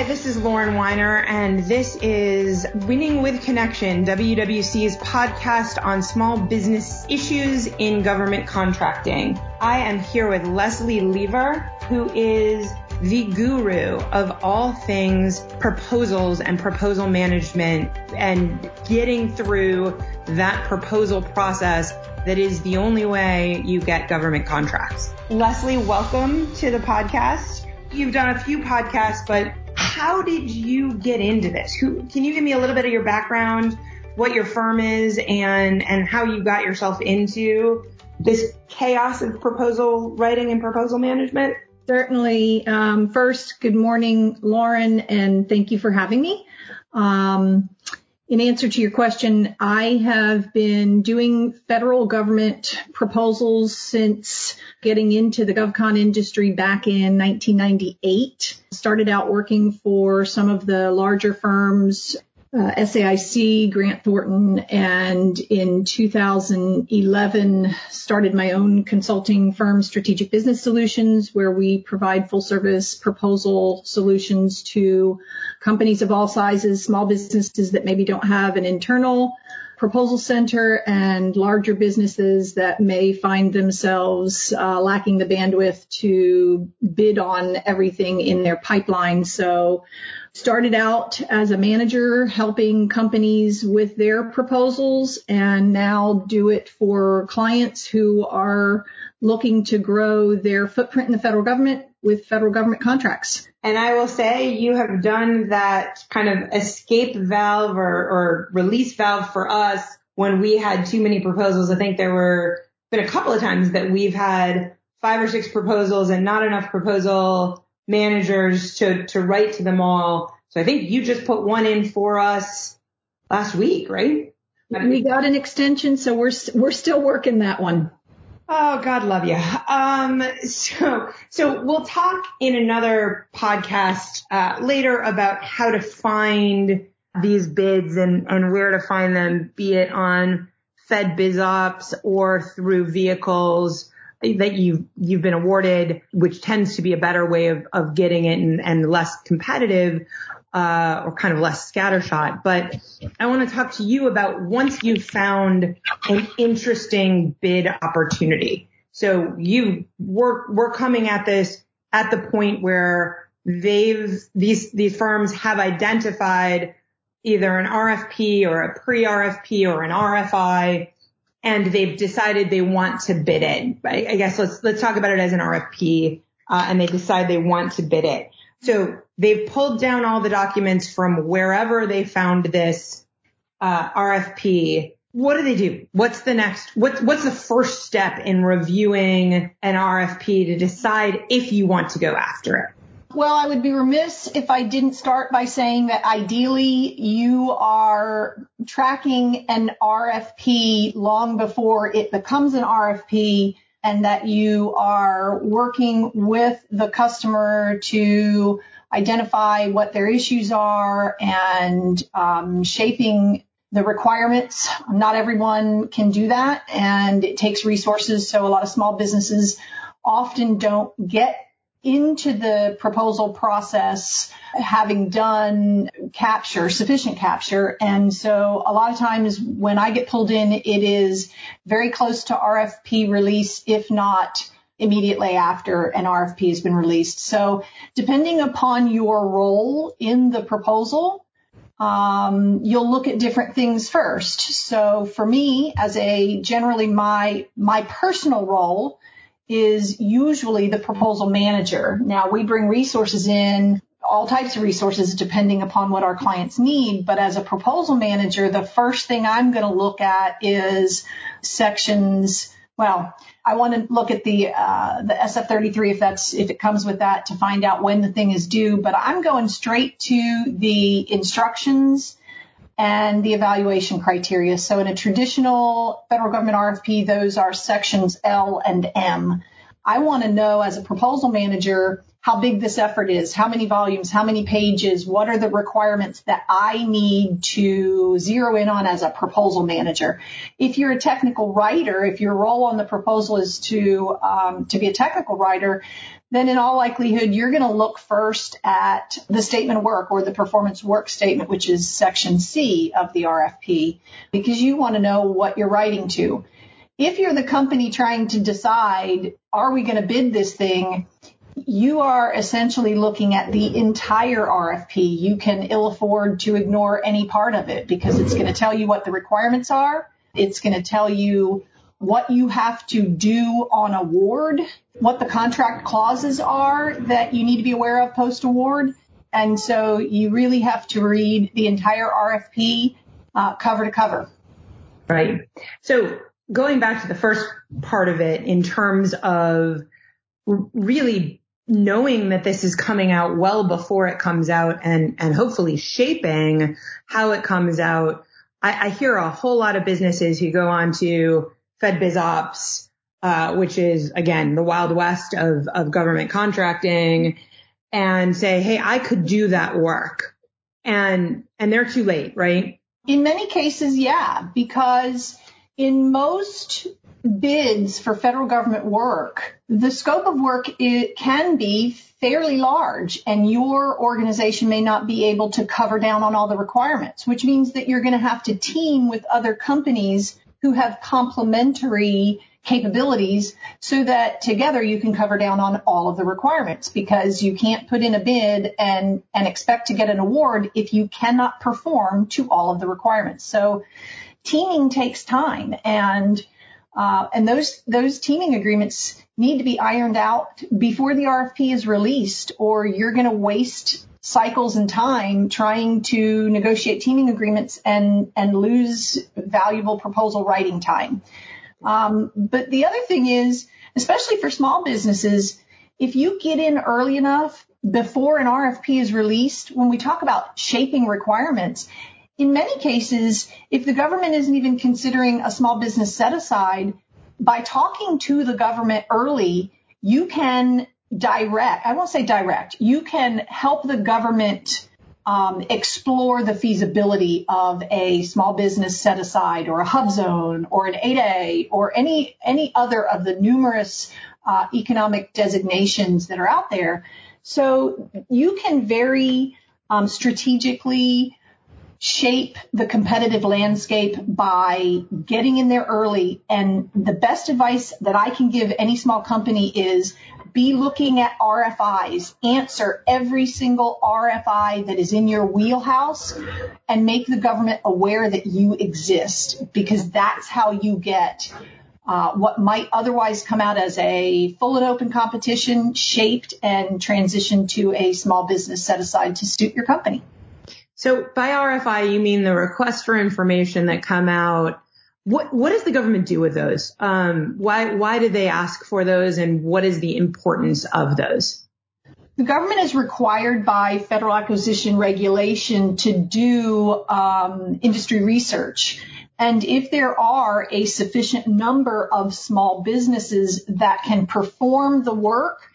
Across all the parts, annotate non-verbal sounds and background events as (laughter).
Hi, this is Lauren Weiner, and this is Winning with Connection, WWC's podcast on small business issues in government contracting. I am here with Leslie Lever, who is the guru of all things proposals and proposal management and getting through that proposal process that is the only way you get government contracts. Leslie, welcome to the podcast. You've done a few podcasts, but how did you get into this? Who, can you give me a little bit of your background, what your firm is, and and how you got yourself into this chaos of proposal writing and proposal management? Certainly. Um, first, good morning, Lauren, and thank you for having me. Um, in answer to your question, I have been doing federal government proposals since getting into the GovCon industry back in 1998. Started out working for some of the larger firms uh, SAIC, Grant Thornton, and in 2011 started my own consulting firm, Strategic Business Solutions, where we provide full service proposal solutions to companies of all sizes, small businesses that maybe don't have an internal proposal center and larger businesses that may find themselves uh, lacking the bandwidth to bid on everything in their pipeline. So started out as a manager helping companies with their proposals and now do it for clients who are looking to grow their footprint in the federal government with federal government contracts. And I will say you have done that kind of escape valve or, or release valve for us when we had too many proposals. I think there were been a couple of times that we've had five or six proposals and not enough proposal managers to, to write to them all. So I think you just put one in for us last week, right? We got an extension, so we're, we're still working that one. Oh, God love you. Um, so, so we'll talk in another podcast, uh, later about how to find these bids and, and where to find them, be it on FedBizOpps or through vehicles that you've, you've been awarded, which tends to be a better way of, of getting it and, and less competitive uh, or kind of less scattershot. But I want to talk to you about once you've found an interesting bid opportunity. So you we're we're coming at this at the point where they've these these firms have identified either an RFP or a pre-RFP or an RFI and they've decided they want to bid it. I guess let's let's talk about it as an RFP uh, and they decide they want to bid it. So they've pulled down all the documents from wherever they found this uh, RFP. What do they do? What's the next? What's what's the first step in reviewing an RFP to decide if you want to go after it? Well, I would be remiss if I didn't start by saying that ideally you are tracking an RFP long before it becomes an RFP and that you are working with the customer to identify what their issues are and um, shaping the requirements. Not everyone can do that and it takes resources. So a lot of small businesses often don't get into the proposal process having done capture, sufficient capture. And so a lot of times when I get pulled in, it is very close to RFP release, if not immediately after an RFP has been released. So depending upon your role in the proposal, um, you'll look at different things first. So for me, as a generally my my personal role is usually the proposal manager. Now we bring resources in, all types of resources depending upon what our clients need. But as a proposal manager, the first thing I'm going to look at is sections. Well, I want to look at the uh, the SF33 if that's if it comes with that to find out when the thing is due. But I'm going straight to the instructions and the evaluation criteria. So in a traditional federal government RFP, those are sections L and M. I want to know as a proposal manager how big this effort is, how many volumes, how many pages, what are the requirements that I need to zero in on as a proposal manager. If you're a technical writer, if your role on the proposal is to um, to be a technical writer, then in all likelihood you're going to look first at the statement of work or the performance work statement, which is section C of the RFP, because you want to know what you're writing to. If you're the company trying to decide, are we going to bid this thing? you are essentially looking at the entire RFP. You can ill afford to ignore any part of it because it's going to tell you what the requirements are. It's going to tell you what you have to do on award, what the contract clauses are that you need to be aware of post award. And so you really have to read the entire RFP uh, cover to cover. Right. So going back to the first part of it in terms of really knowing that this is coming out well before it comes out and, and hopefully shaping how it comes out. I, I hear a whole lot of businesses who go on to FedBizOpps, uh, which is again, the wild west of, of government contracting and say, Hey, I could do that work. And, and they're too late, right? In many cases, yeah, because in most bids for federal government work, the scope of work it can be fairly large and your organization may not be able to cover down on all the requirements, which means that you're going to have to team with other companies who have complementary capabilities so that together you can cover down on all of the requirements because you can't put in a bid and, and expect to get an award if you cannot perform to all of the requirements. So teaming takes time and uh, and those those teaming agreements need to be ironed out before the RFP is released, or you're going to waste cycles and time trying to negotiate teaming agreements and and lose valuable proposal writing time. Um, but the other thing is, especially for small businesses, if you get in early enough before an RFP is released, when we talk about shaping requirements, in many cases, if the government isn't even considering a small business set aside, by talking to the government early, you can direct, I won't say direct, you can help the government um, explore the feasibility of a small business set aside or a HUBZone or an 8A or any, any other of the numerous uh, economic designations that are out there. So you can very um, strategically shape the competitive landscape by getting in there early. And the best advice that I can give any small company is be looking at RFIs, answer every single RFI that is in your wheelhouse and make the government aware that you exist because that's how you get uh, what might otherwise come out as a full and open competition shaped and transitioned to a small business set aside to suit your company. So by RFI, you mean the requests for information that come out. What what does the government do with those? Um, why why do they ask for those, and what is the importance of those? The government is required by federal acquisition regulation to do um, industry research. And if there are a sufficient number of small businesses that can perform the work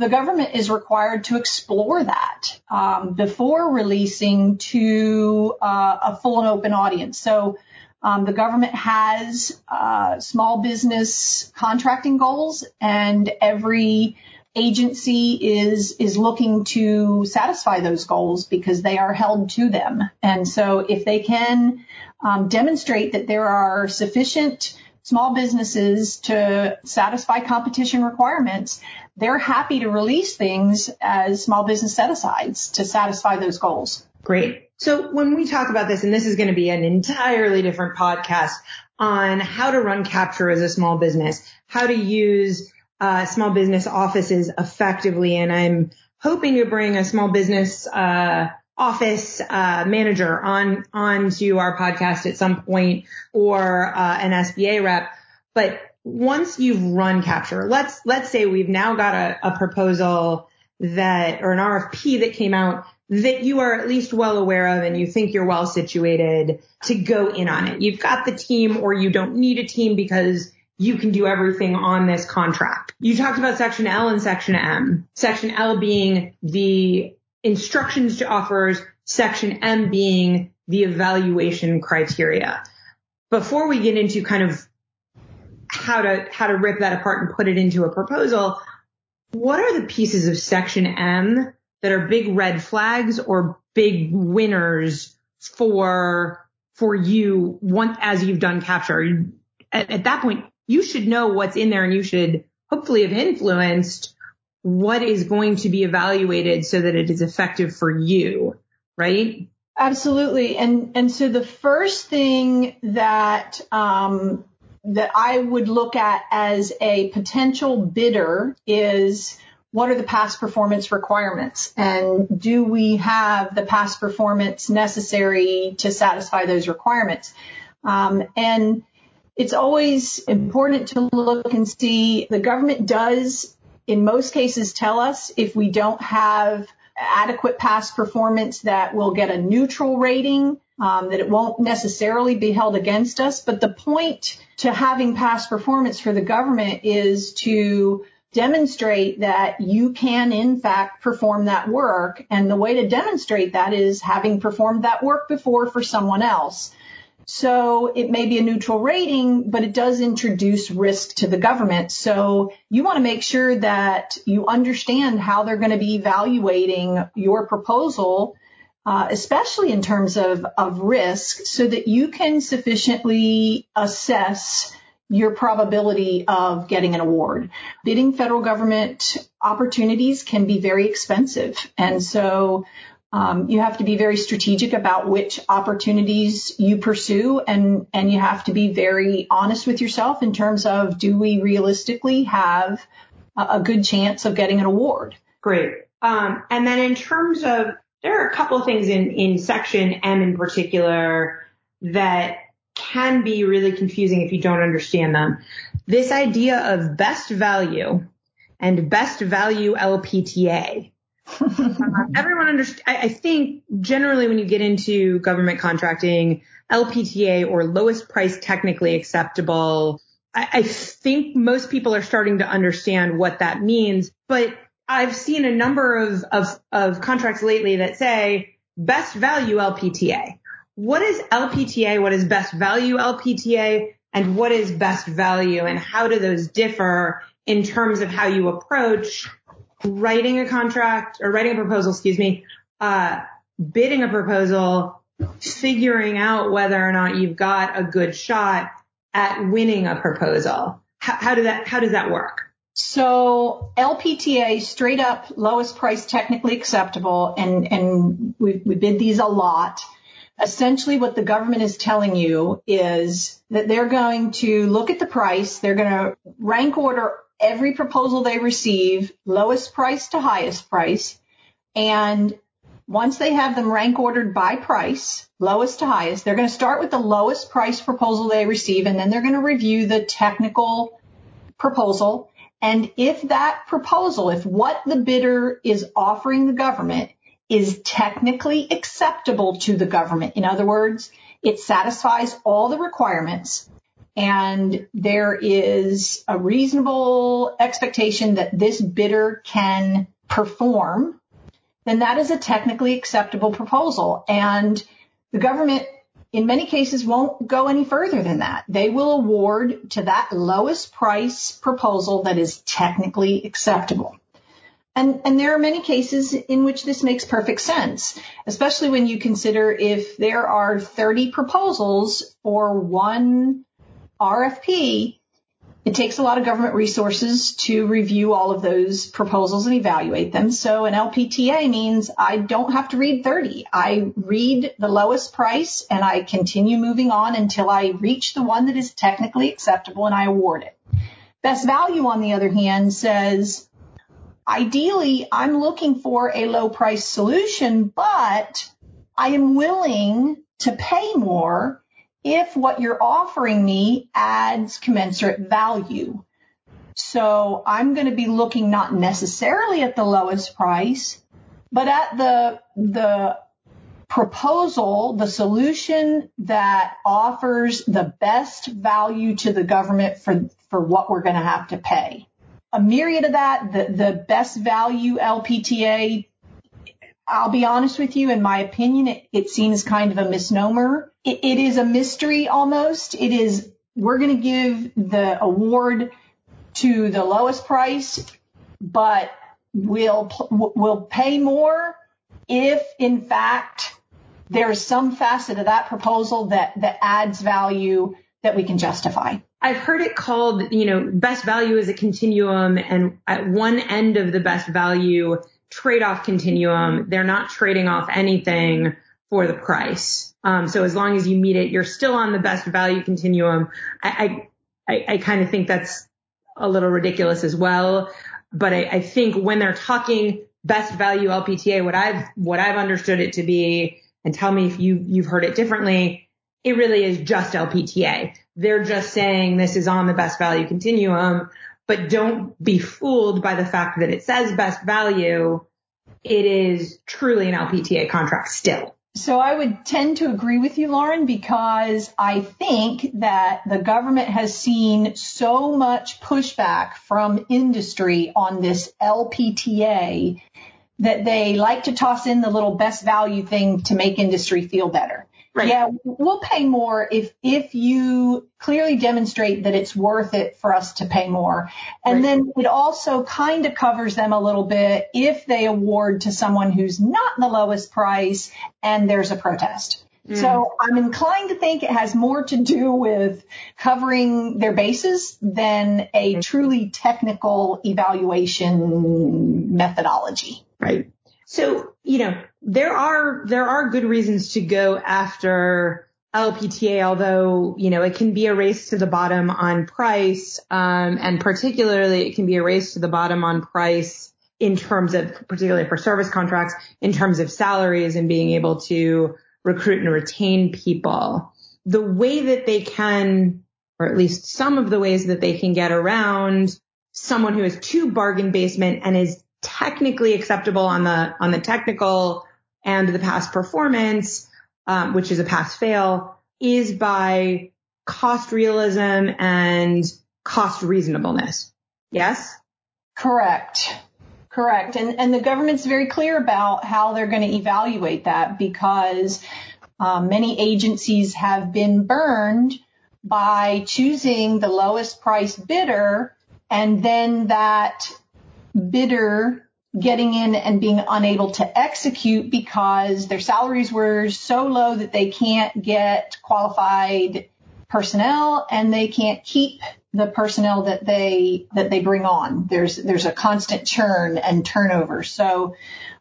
the government is required to explore that um, before releasing to uh, a full and open audience. So um, the government has uh, small business contracting goals, and every agency is is looking to satisfy those goals because they are held to them. And so, if they can um, demonstrate that there are sufficient small businesses to satisfy competition requirements, they're happy to release things as small business set asides to satisfy those goals. Great. So when we talk about this, and this is going to be an entirely different podcast on how to run capture as a small business, how to use uh, small business offices effectively. And I'm hoping to bring a small business uh, office uh, manager on onto our podcast at some point or uh, an SBA rep. But once you've run capture, let's let's say we've now got a, a proposal that or an RFP that came out that you are at least well aware of and you think you're well situated to go in on it. You've got the team or you don't need a team because you can do everything on this contract. You talked about section L and section M. Section L being the instructions to offerors, section M being the evaluation criteria. Before we get into kind of how to, how to rip that apart and put it into a proposal, what are the pieces of section M that are big red flags or big winners for, for you once as you've done capture? At, at that point, you should know what's in there and you should hopefully have influenced what is going to be evaluated so that it is effective for you, right? Absolutely. And, and so the first thing that, um, that I would look at as a potential bidder is what are the past performance requirements and do we have the past performance necessary to satisfy those requirements? Um, and it's always important to look and see the government does in most cases tell us if we don't have adequate past performance that we'll get a neutral rating, um, that it won't necessarily be held against us. But the point to having past performance for the government is to demonstrate that you can in fact perform that work. And the way to demonstrate that is having performed that work before for someone else. So it may be a neutral rating, but it does introduce risk to the government. So you want to make sure that you understand how they're going to be evaluating your proposal, uh, especially in terms of, of risk, so that you can sufficiently assess your probability of getting an award. Bidding federal government opportunities can be very expensive. And so um, you have to be very strategic about which opportunities you pursue and, and you have to be very honest with yourself in terms of do we realistically have a, good chance of getting an award? Great. Um, and then in terms of, there are a couple of things in, in section M in particular that can be really confusing if you don't understand them. This idea of best value and best value LPTA (laughs) everyone understands. I, I think generally when you get into government contracting, LPTA or lowest price technically acceptable, I, I think most people are starting to understand what that means. But I've seen a number of, of, of contracts lately that say best value LPTA. What is LPTA? What is best value LPTA? And what is best value? And how do those differ in terms of how you approach writing a contract or writing a proposal, excuse me, uh, bidding a proposal, figuring out whether or not you've got a good shot at winning a proposal. How, how does that, how does that work? So LPTA straight up lowest price technically acceptable and, and we, we bid these a lot. Essentially what the government is telling you is that they're going to look at the price. They're going to rank order every proposal they receive, lowest price to highest price. And once they have them rank ordered by price, lowest to highest, they're going to start with the lowest price proposal they receive and then they're going to review the technical proposal. And if that proposal, if what the bidder is offering the government is technically acceptable to the government, in other words, it satisfies all the requirements, and there is a reasonable expectation that this bidder can perform, then that is a technically acceptable proposal. And the government in many cases won't go any further than that. They will award to that lowest price proposal that is technically acceptable. And, and there are many cases in which this makes perfect sense, especially when you consider if there are 30 proposals for one RFP, it takes a lot of government resources to review all of those proposals and evaluate them. So an LPTA means I don't have to read 30. I read the lowest price and I continue moving on until I reach the one that is technically acceptable and I award it. Best value, on the other hand, says, ideally, I'm looking for a low price solution, but I am willing to pay more if what you're offering me adds commensurate value. So I'm going to be looking not necessarily at the lowest price, but at the, the proposal, the solution that offers the best value to the government for, for what we're going to have to pay. A myriad of that, the, the best value LPTA, I'll be honest with you, in my opinion, it, it seems kind of a misnomer. It, it is a mystery almost. It is, we're going to give the award to the lowest price, but we'll, we'll pay more if in fact there's some facet of that proposal that, that adds value that we can justify. I've heard it called, you know, best value is a continuum and at one end of the best value trade-off continuum, they're not trading off anything for the price. Um, so as long as you meet it, you're still on the best value continuum. I, I, I, I kind of think that's a little ridiculous as well. But I, I think when they're talking best value LPTA, what I've, what I've understood it to be, and tell me if you, you've heard it differently, it really is just LPTA. They're just saying this is on the best value continuum, but don't be fooled by the fact that it says best value. It is truly an LPTA contract still. So I would tend to agree with you, Lauren, because I think that the government has seen so much pushback from industry on this LPTA that they like to toss in the little best value thing to make industry feel better. Right. Yeah, we'll pay more if if you clearly demonstrate that it's worth it for us to pay more. And right. then it also kind of covers them a little bit if they award to someone who's not the lowest price and there's a protest. Mm. So I'm inclined to think it has more to do with covering their bases than a mm. truly technical evaluation methodology. Right. So, you know, there are, there are good reasons to go after LPTA, although, you know, it can be a race to the bottom on price. Um, and particularly it can be a race to the bottom on price in terms of, particularly for service contracts, in terms of salaries and being able to recruit and retain people. The way that they can, or at least some of the ways that they can get around someone who is too bargain basement and is technically acceptable on the on the technical and the past performance, um, which is a pass fail, is by cost realism and cost reasonableness. Yes? Correct. Correct. And, and the government's very clear about how they're going to evaluate that because um, many agencies have been burned by choosing the lowest price bidder and then that bidder getting in and being unable to execute because their salaries were so low that they can't get qualified personnel and they can't keep the personnel that they that they bring on. There's there's a constant churn and turnover. So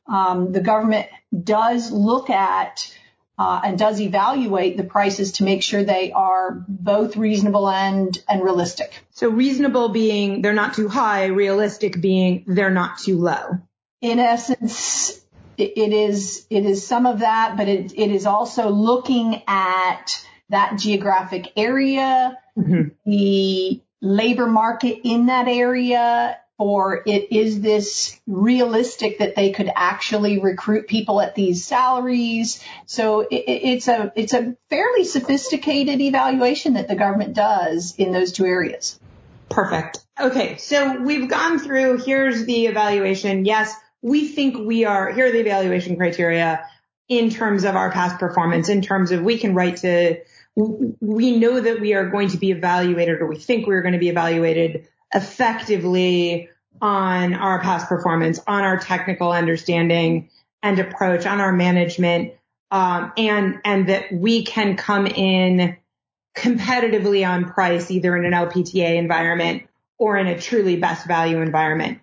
um, the government does look at and does evaluate the prices to make sure they are both reasonable and and realistic. So reasonable being they're not too high, realistic being they're not too low. In essence, it, it is it is some of that, but it, it is also looking at that geographic area, mm-hmm. the labor market in that area, or it is this realistic that they could actually recruit people at these salaries. So it, it's a it's a fairly sophisticated evaluation that the government does in those two areas. Perfect. Okay, so we've gone through. Here's the evaluation. Yes, we think we are. Here are the evaluation criteria in terms of our past performance. In terms of we can write to. We know that we are going to be evaluated, or we think we're going to be evaluated effectively on our past performance, on our technical understanding and approach, on our management, um, and and that we can come in competitively on price, either in an LPTA environment or in a truly best value environment.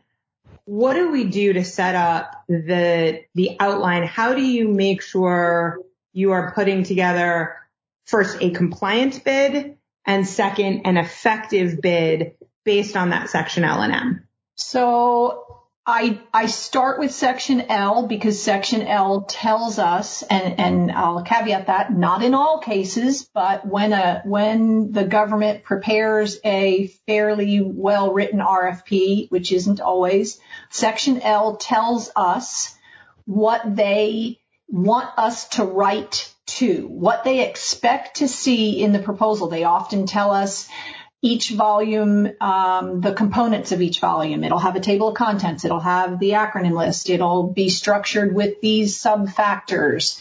What do we do to set up the the outline? How do you make sure you are putting together first a compliant bid and second an effective bid based on that section L and M? So I, I start with section L because section L tells us, and, and I'll caveat that, not in all cases, but when a, when the government prepares a fairly well written RFP, which isn't always, section L tells us what they want us to write to, what they expect to see in the proposal. They often tell us each volume, um, the components of each volume. It'll have a table of contents. It'll have the acronym list. It'll be structured with these sub factors.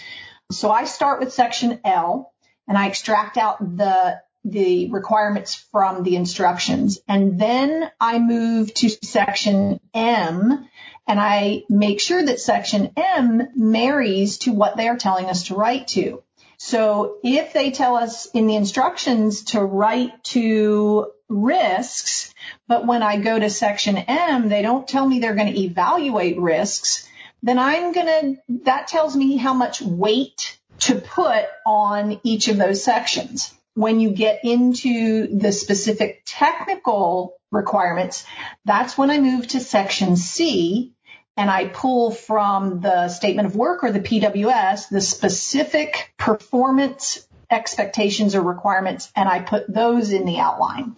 So I start with section L and I extract out the the requirements from the instructions. And then I move to section M and I make sure that section M marries to what they are telling us to write to. So if they tell us in the instructions to write to risks, but when I go to section M, they don't tell me they're going to evaluate risks, then I'm going to, that tells me how much weight to put on each of those sections. When you get into the specific technical requirements, that's when I move to section C and I pull from the statement of work or the PWS the specific performance expectations or requirements and I put those in the outline.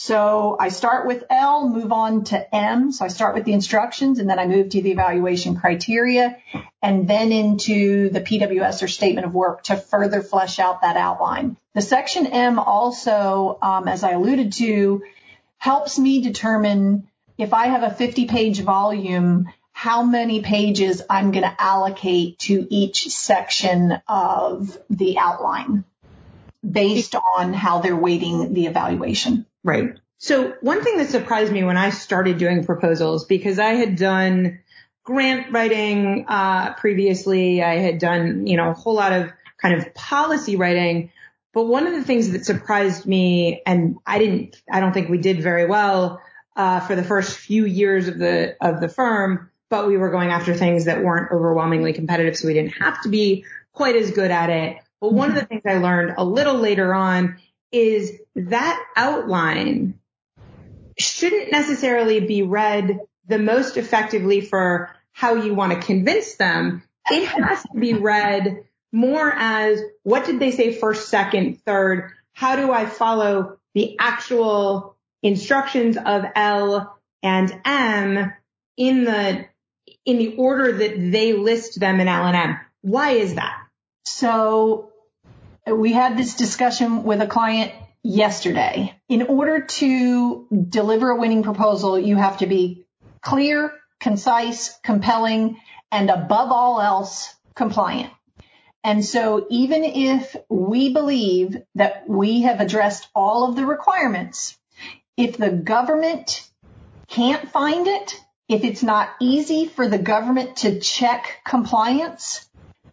So I start with L, move on to M. So I start with the instructions and then I move to the evaluation criteria and then into the PWS or statement of work to further flesh out that outline. The section M also, um, as I alluded to, helps me determine if I have a 50 page volume, how many pages I'm going to allocate to each section of the outline based on how they're weighting the evaluation. Right. So one thing that surprised me when I started doing proposals, because I had done grant writing, uh, previously, I had done, you know, a whole lot of kind of policy writing. But one of the things that surprised me, and I didn't, I don't think we did very well, uh, for the first few years of the, of the firm, but we were going after things that weren't overwhelmingly competitive. So we didn't have to be quite as good at it. But one of the things I learned a little later on is that outline shouldn't necessarily be read the most effectively for how you want to convince them. It has to be read more as what did they say first, second, third? How do I follow the actual instructions of L and M in the in the order that they list them in L and M? Why is that? So we had this discussion with a client yesterday. In order to deliver a winning proposal, you have to be clear, concise, compelling, and above all else, compliant. And so even if we believe that we have addressed all of the requirements, if the government can't find it, if it's not easy for the government to check compliance,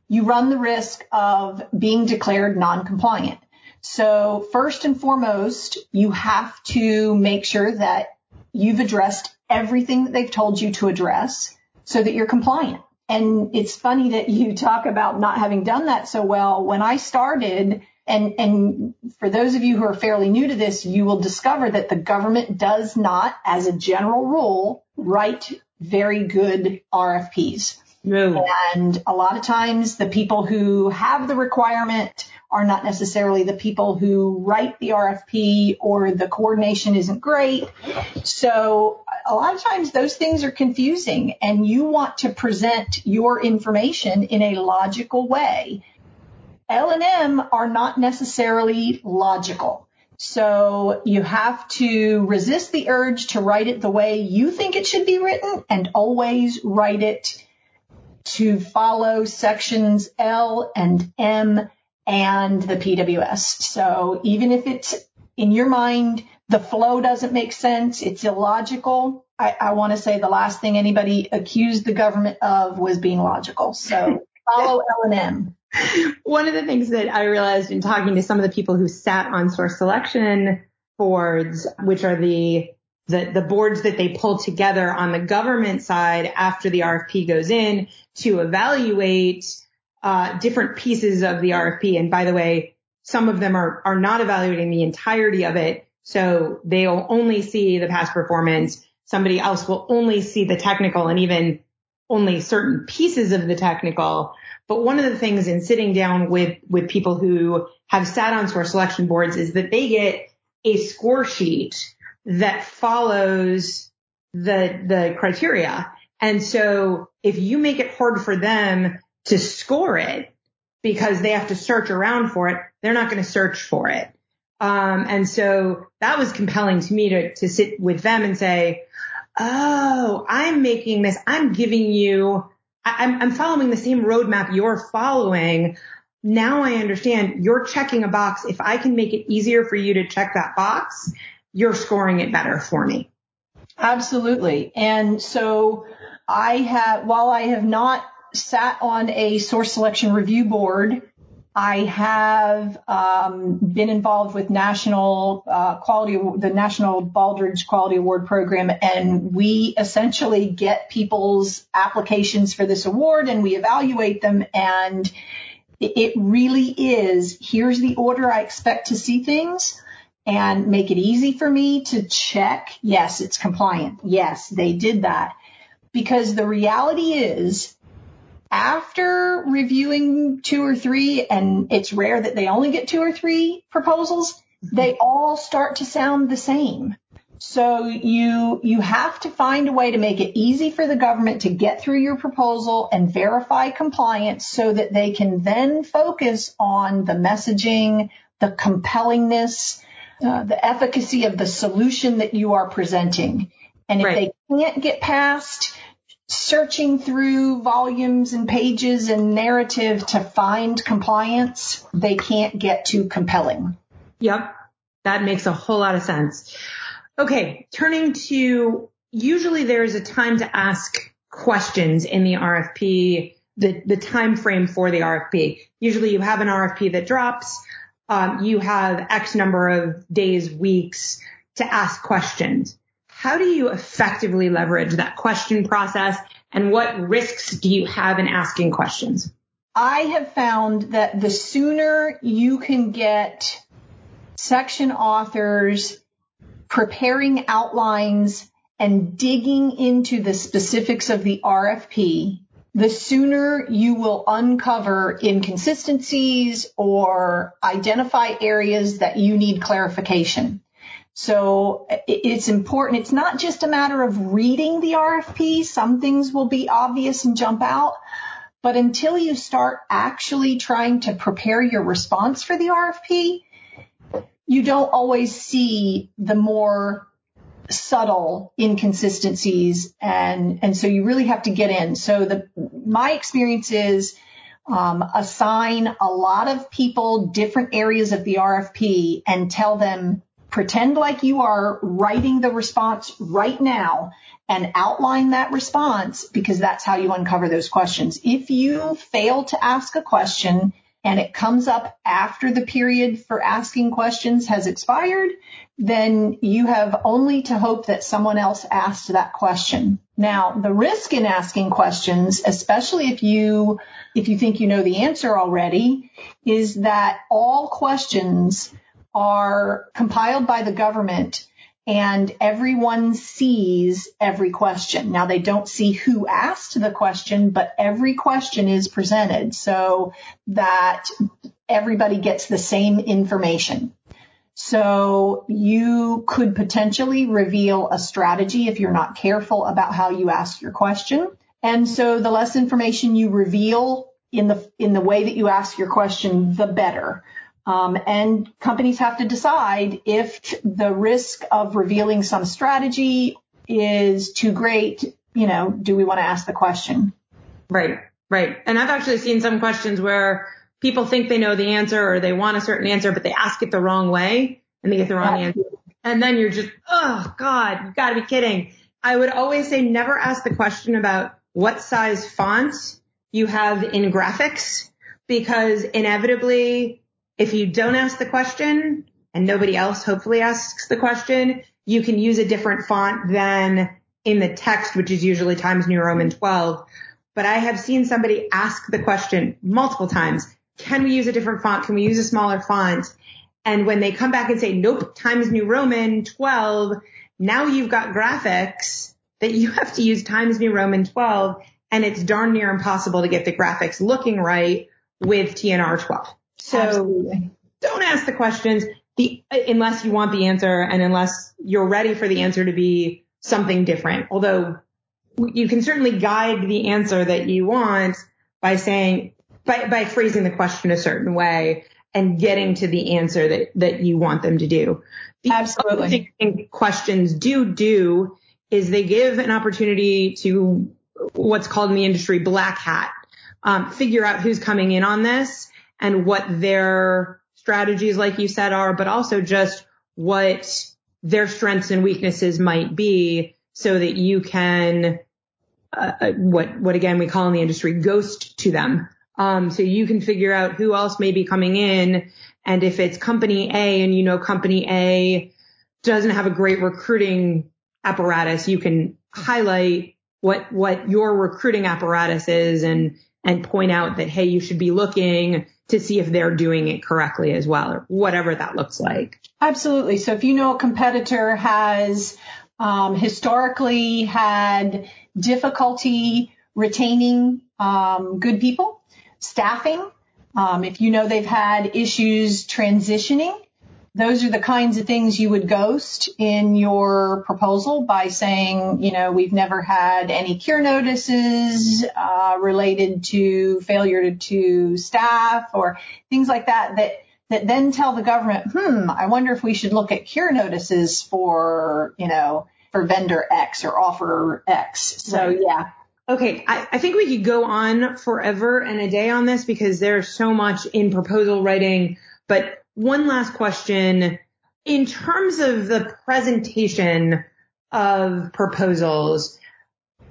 you run the risk of being declared non-compliant. So first and foremost, you have to make sure that you've addressed everything that they've told you to address so that you're compliant. And it's funny that you talk about not having done that so well. When I started, and, and for those of you who are fairly new to this, you will discover that the government does not, as a general rule, write very good RFPs. No. And a lot of times the people who have the requirement are not necessarily the people who write the RFP or the coordination isn't great. So a lot of times those things are confusing and you want to present your information in a logical way. L&M are not necessarily logical. So you have to resist the urge to write it the way you think it should be written and always write it to follow sections L and M and the PWS. So even if it's in your mind, the flow doesn't make sense, it's illogical. I, I want to say the last thing anybody accused the government of was being logical. So (laughs) follow L and M. One of the things that I realized in talking to some of the people who sat on source selection boards, which are the the, the boards that they pull together on the government side after the RFP goes in to evaluate uh, different pieces of the RFP. And by the way, some of them are, are not evaluating the entirety of it. So they'll only see the past performance. Somebody else will only see the technical and even only certain pieces of the technical. But one of the things in sitting down with, with people who have sat on source selection boards is that they get a score sheet that follows the, the criteria. And so if you make it hard for them to score it because they have to search around for it. They're not going to search for it. Um, and so that was compelling to me to, to sit with them and say, Oh, I'm making this. I'm giving you, I'm, I'm following the same roadmap you're following. Now I understand you're checking a box. If I can make it easier for you to check that box, you're scoring it better for me. Absolutely. And so I have, while I have not sat on a source selection review board, I have um, been involved with national uh, quality, the National Baldrige Quality Award Program, and we essentially get people's applications for this award and we evaluate them. And it really is here's the order I expect to see things and make it easy for me to check. Yes, it's compliant. Yes, they did that. Because the reality is after reviewing two or three, and it's rare that they only get two or three proposals, they all start to sound the same. So you, you have to find a way to make it easy for the government to get through your proposal and verify compliance so that they can then focus on the messaging, the compellingness, uh, the efficacy of the solution that you are presenting. And if right. they can't get past searching through volumes and pages and narrative to find compliance, they can't get to compelling. Yep. That makes a whole lot of sense. Okay. Turning to usually there's a time to ask questions in the RFP, the, the time frame for the RFP. Usually you have an RFP that drops um, you have X number of days, weeks to ask questions. How do you effectively leverage that question process and what risks do you have in asking questions? I have found that the sooner you can get section authors preparing outlines and digging into the specifics of the RFP, the sooner you will uncover inconsistencies or identify areas that you need clarification. So it's important. It's not just a matter of reading the RFP. Some things will be obvious and jump out. But until you start actually trying to prepare your response for the RFP, you don't always see the more subtle inconsistencies and and so you really have to get in so the my experience is um, assign a lot of people different areas of the RFP and tell them pretend like you are writing the response right now and outline that response because that's how you uncover those questions. If you fail to ask a question and it comes up after the period for asking questions has expired, then you have only to hope that someone else asked that question. Now, the risk in asking questions, especially if you, if you think you know the answer already, is that all questions are compiled by the government and everyone sees every question. Now they don't see who asked the question, but every question is presented so that everybody gets the same information. So you could potentially reveal a strategy if you're not careful about how you ask your question. And so the less information you reveal in the, in the way that you ask your question, the better. Um, and companies have to decide if the risk of revealing some strategy is too great. You know, do we want to ask the question? Right, right. And I've actually seen some questions where people think they know the answer or they want a certain answer, but they ask it the wrong way and they get the wrong yeah. answer. And then you're just, oh God, you've gotta be kidding. I would always say never ask the question about what size font you have in graphics because inevitably if you don't ask the question and nobody else hopefully asks the question, you can use a different font than in the text, which is usually Times New Roman 12. But I have seen somebody ask the question multiple times can we use a different font? Can we use a smaller font? And when they come back and say, nope, Times New Roman 12, now you've got graphics that you have to use Times New Roman 12 and it's darn near impossible to get the graphics looking right with TNR 12. So Absolutely. don't ask the questions the, unless you want the answer and unless you're ready for the answer to be something different. Although you can certainly guide the answer that you want by saying, by, by phrasing the question a certain way and getting to the answer that, that you want them to do. The Absolutely. questions do do is they give an opportunity to what's called in the industry black hat, um, figure out who's coming in on this and what their strategies, like you said, are, but also just what their strengths and weaknesses might be so that you can, uh, uh, what, what again we call in the industry ghost to them. Um, so you can figure out who else may be coming in. And if it's company A and you know company A doesn't have a great recruiting apparatus, you can highlight what, what your recruiting apparatus is and, and point out that, hey, you should be looking to see if they're doing it correctly as well, or whatever that looks like. Absolutely. So if you know a competitor has um, historically had difficulty retaining um, good people, staffing, um, if you know they've had issues transitioning, those are the kinds of things you would ghost in your proposal by saying, you know, we've never had any cure notices uh, related to failure to, to staff or things like that that that then tell the government, hmm, I wonder if we should look at cure notices for, you know, for vendor X or offeror X. So yeah. Okay. I, I think we could go on forever and a day on this because there's so much in proposal writing, but one last question. In terms of the presentation of proposals,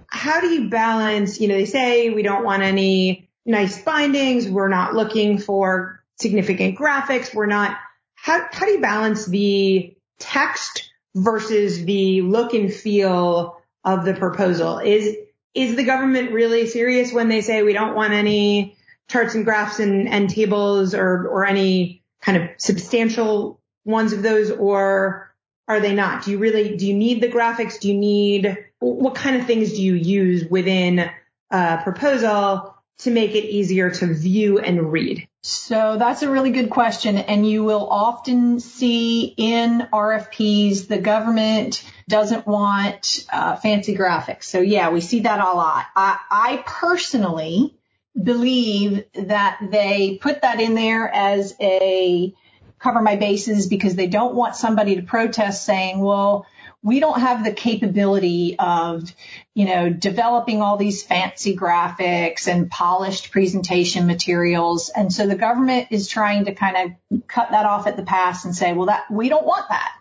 how do you balance, you know, they say we don't want any nice bindings. We're not looking for significant graphics. We're not, how, how do you balance the text versus the look and feel of the proposal? Is, is the government really serious when they say we don't want any charts and graphs and, and tables or, or any kind of substantial ones of those or are they not? Do you really, do you need the graphics? Do you need, what kind of things do you use within a proposal to make it easier to view and read? So that's a really good question. And you will often see in RFPs, the government doesn't want uh, fancy graphics. So yeah, we see that a lot. I, I personally believe that they put that in there as a cover my bases because they don't want somebody to protest saying, well, we don't have the capability of, you know, developing all these fancy graphics and polished presentation materials. And so the government is trying to kind of cut that off at the pass and say, well, that we don't want that.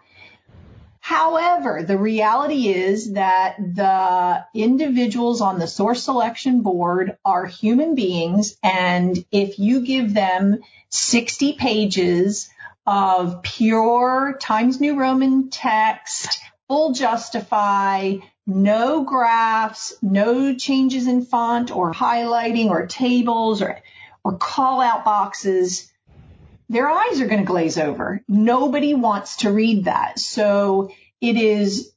However, the reality is that the individuals on the source selection board are human beings. And if you give them 60 pages of pure Times New Roman text, full justify, no graphs, no changes in font or highlighting or tables or, or call out boxes, their eyes are going to glaze over. Nobody wants to read that. So it is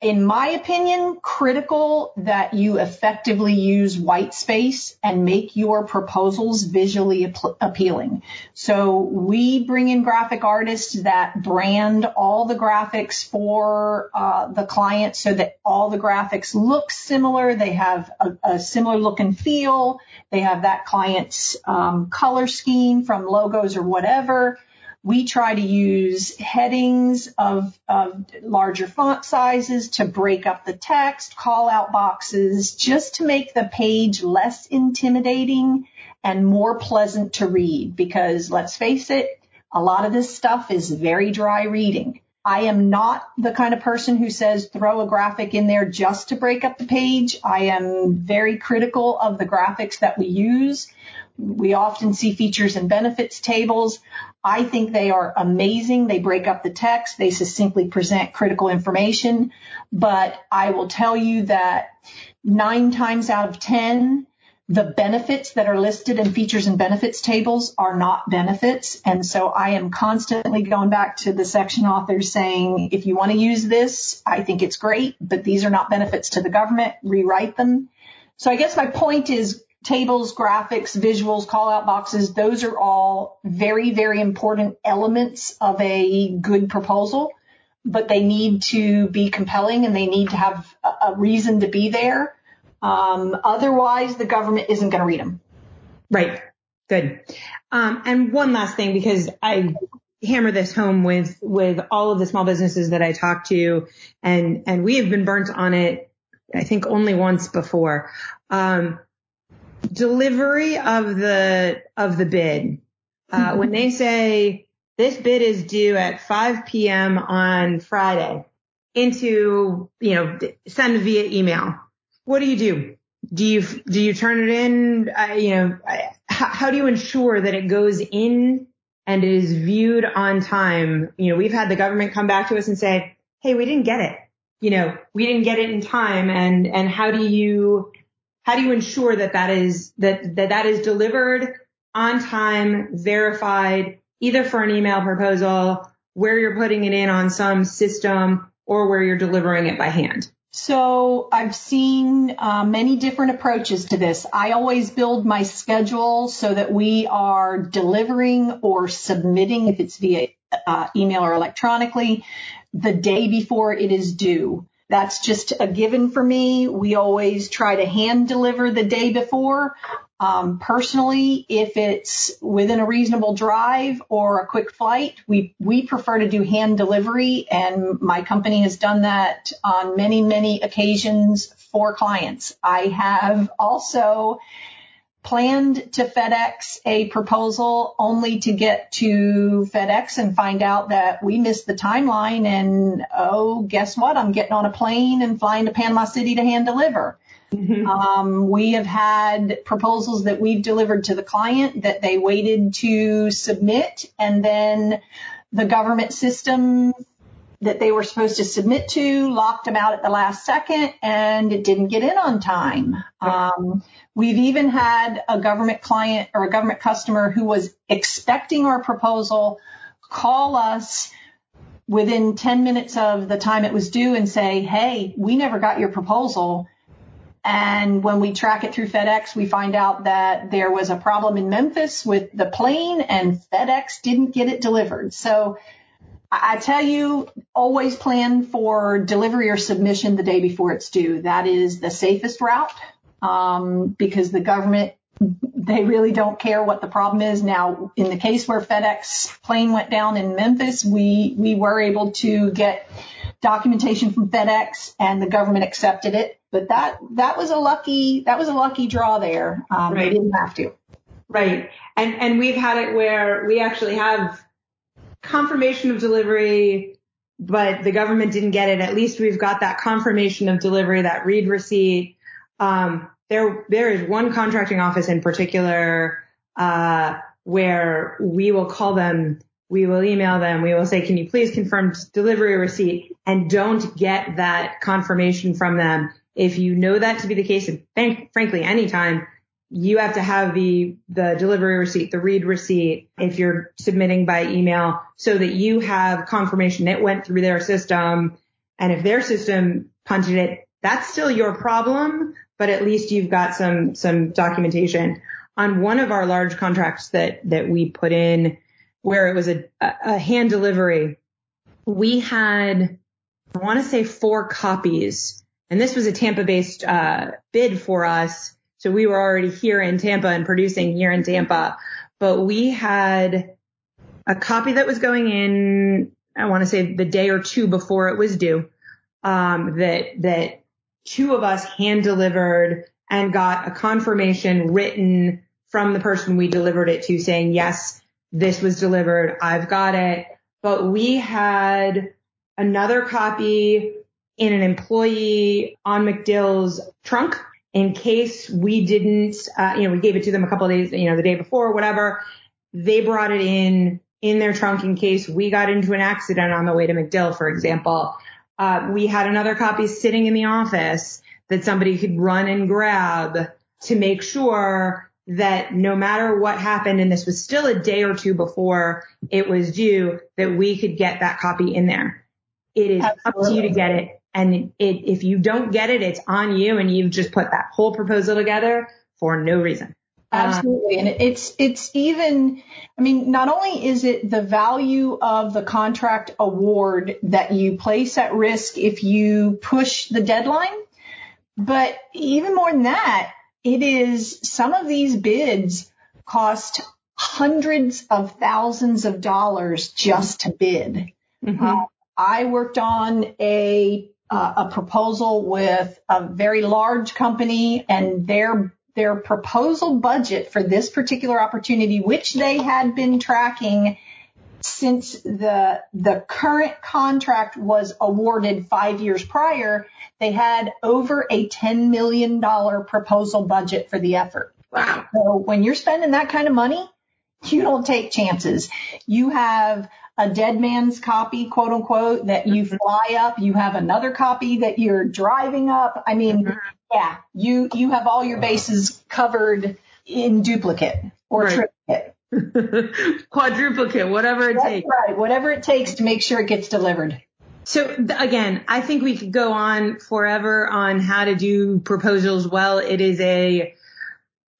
in my opinion, critical that you effectively use white space and make your proposals visually ap- appealing. So we bring in graphic artists that brand all the graphics for uh, the client so that all the graphics look similar. They have a, a similar look and feel. They have that client's um, color scheme from logos or whatever. We try to use headings of, of larger font sizes to break up the text, call out boxes, just to make the page less intimidating and more pleasant to read because let's face it, a lot of this stuff is very dry reading. I am not the kind of person who says throw a graphic in there just to break up the page. I am very critical of the graphics that we use. We often see features and benefits tables. I think they are amazing. They break up the text. They succinctly present critical information. But I will tell you that nine times out of 10, the benefits that are listed in features and benefits tables are not benefits. And so I am constantly going back to the section authors saying, if you want to use this, I think it's great, but these are not benefits to the government. Rewrite them. So I guess my point is tables, graphics, visuals, call out boxes, those are all very, very important elements of a good proposal, but they need to be compelling and they need to have a, reason to be there. Um, otherwise, the government isn't going to read them. Right. Good. Um, and one last thing, because I hammer this home with, with all of the small businesses that I talk to and, and we have been burnt on it, I think only once before. Um, delivery of the, of the bid. Uh, mm-hmm. when they say this bid is due at 5 p.m. on Friday into, you know, send via email. What do you do? Do you, do you turn it in? Uh, you know, how, how do you ensure that it goes in and is viewed on time? You know, we've had the government come back to us and say, Hey, we didn't get it. You know, we didn't get it in time. And, and how do you, how do you ensure that that is, that, that that is delivered on time, verified, either for an email proposal, where you're putting it in on some system or where you're delivering it by hand? So I've seen uh, many different approaches to this. I always build my schedule so that we are delivering or submitting, if it's via uh, email or electronically, the day before it is due. That's just a given for me. We always try to hand deliver the day before. Um, personally, if it's within a reasonable drive or a quick flight, we we prefer to do hand delivery, and my company has done that on many many occasions for clients. I have also planned to FedEx a proposal only to get to FedEx and find out that we missed the timeline and oh, guess what? I'm getting on a plane and flying to Panama City to hand deliver. Mm-hmm. Um, we have had proposals that we've delivered to the client that they waited to submit and then the government system that they were supposed to submit to locked them out at the last second and it didn't get in on time. Um, we've even had a government client or a government customer who was expecting our proposal call us within 10 minutes of the time it was due and say, Hey, we never got your proposal. And when we track it through FedEx, we find out that there was a problem in Memphis with the plane and FedEx didn't get it delivered. So I tell you, always plan for delivery or submission the day before it's due. That is the safest route um, because the government they really don't care what the problem is. Now, in the case where FedEx plane went down in Memphis, we we were able to get documentation from FedEx and the government accepted it. But that, that was a lucky, that was a lucky draw there. Um, right. They didn't have to. Right. And, and we've had it where we actually have confirmation of delivery, but the government didn't get it. At least we've got that confirmation of delivery, that read receipt. Um, there, there is one contracting office in particular, uh, where we will call them we will email them. We will say, can you please confirm delivery receipt and don't get that confirmation from them. If you know that to be the case, and frankly, anytime you have to have the, the delivery receipt, the read receipt, if you're submitting by email so that you have confirmation it went through their system. And if their system punted it, that's still your problem, but at least you've got some, some documentation on one of our large contracts that, that we put in where it was a, a hand delivery, we had, I want to say four copies. And this was a Tampa based, uh, bid for us. So we were already here in Tampa and producing here in Tampa, but we had a copy that was going in, I want to say the day or two before it was due, um, that, that two of us hand delivered and got a confirmation written from the person we delivered it to saying, yes, this was delivered. I've got it. But we had another copy in an employee on MacDill's trunk in case we didn't, uh, you know, we gave it to them a couple of days, you know, the day before, whatever. They brought it in in their trunk in case we got into an accident on the way to MacDill, for example. Uh, we had another copy sitting in the office that somebody could run and grab to make sure that no matter what happened, and this was still a day or two before it was due, that we could get that copy in there. It is Absolutely. up to you to get it. And it, if you don't get it, it's on you and you've just put that whole proposal together for no reason. Absolutely. And it's, it's even, I mean, not only is it the value of the contract award that you place at risk if you push the deadline, but even more than that, it is some of these bids cost hundreds of thousands of dollars just to bid. Mm-hmm. Uh, I worked on a Uh, a proposal with a very large company and their their proposal budget for this particular opportunity, which they had been tracking since the the current contract was awarded five years prior, they had over a ten million dollar proposal budget for the effort. Wow. So when you're spending that kind of money, you don't take chances. You have a dead man's copy, quote unquote, that you mm-hmm. fly up. You have another copy that you're driving up. I mean, mm-hmm. yeah, you, you have all your bases covered in duplicate or right. triplicate. (laughs) Quadruplicate, whatever it That's takes. Right, whatever it takes to make sure it gets delivered. So again, I think we could go on forever on how to do proposals well. It is a,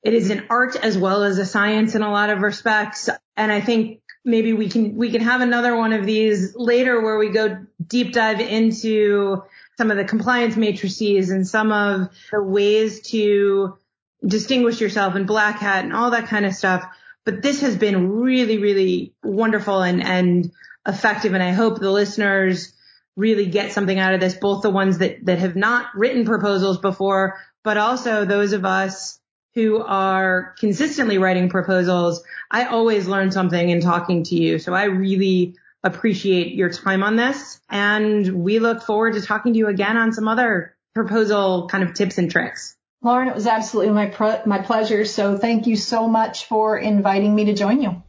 it is an art as well as a science in a lot of respects. And I think maybe we can, we can have another one of these later where we go deep dive into some of the compliance matrices and some of the ways to distinguish yourself in black hat and all that kind of stuff. But this has been really, really wonderful and, and effective. And I hope the listeners really get something out of this, both the ones that, that have not written proposals before, but also those of us who are consistently writing proposals, I always learn something in talking to you. So I really appreciate your time on this. And we look forward to talking to you again on some other proposal kind of tips and tricks. Lauren, it was absolutely my pro- my pleasure. So thank you so much for inviting me to join you.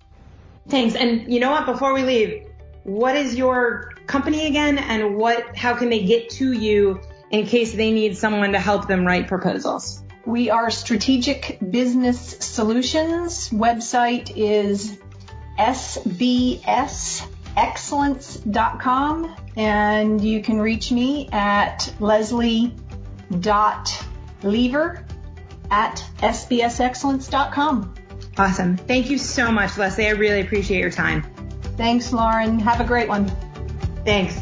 Thanks. And you know what? Before we leave, what is your company again and what how can they get to you in case they need someone to help them write proposals? We are Strategic Business Solutions. Website is sbsexcellence.com and you can reach me at leslie.lever at sbsexcellence.com. Awesome. Thank you so much, Leslie. I really appreciate your time. Thanks, Lauren. Have a great one. Thanks.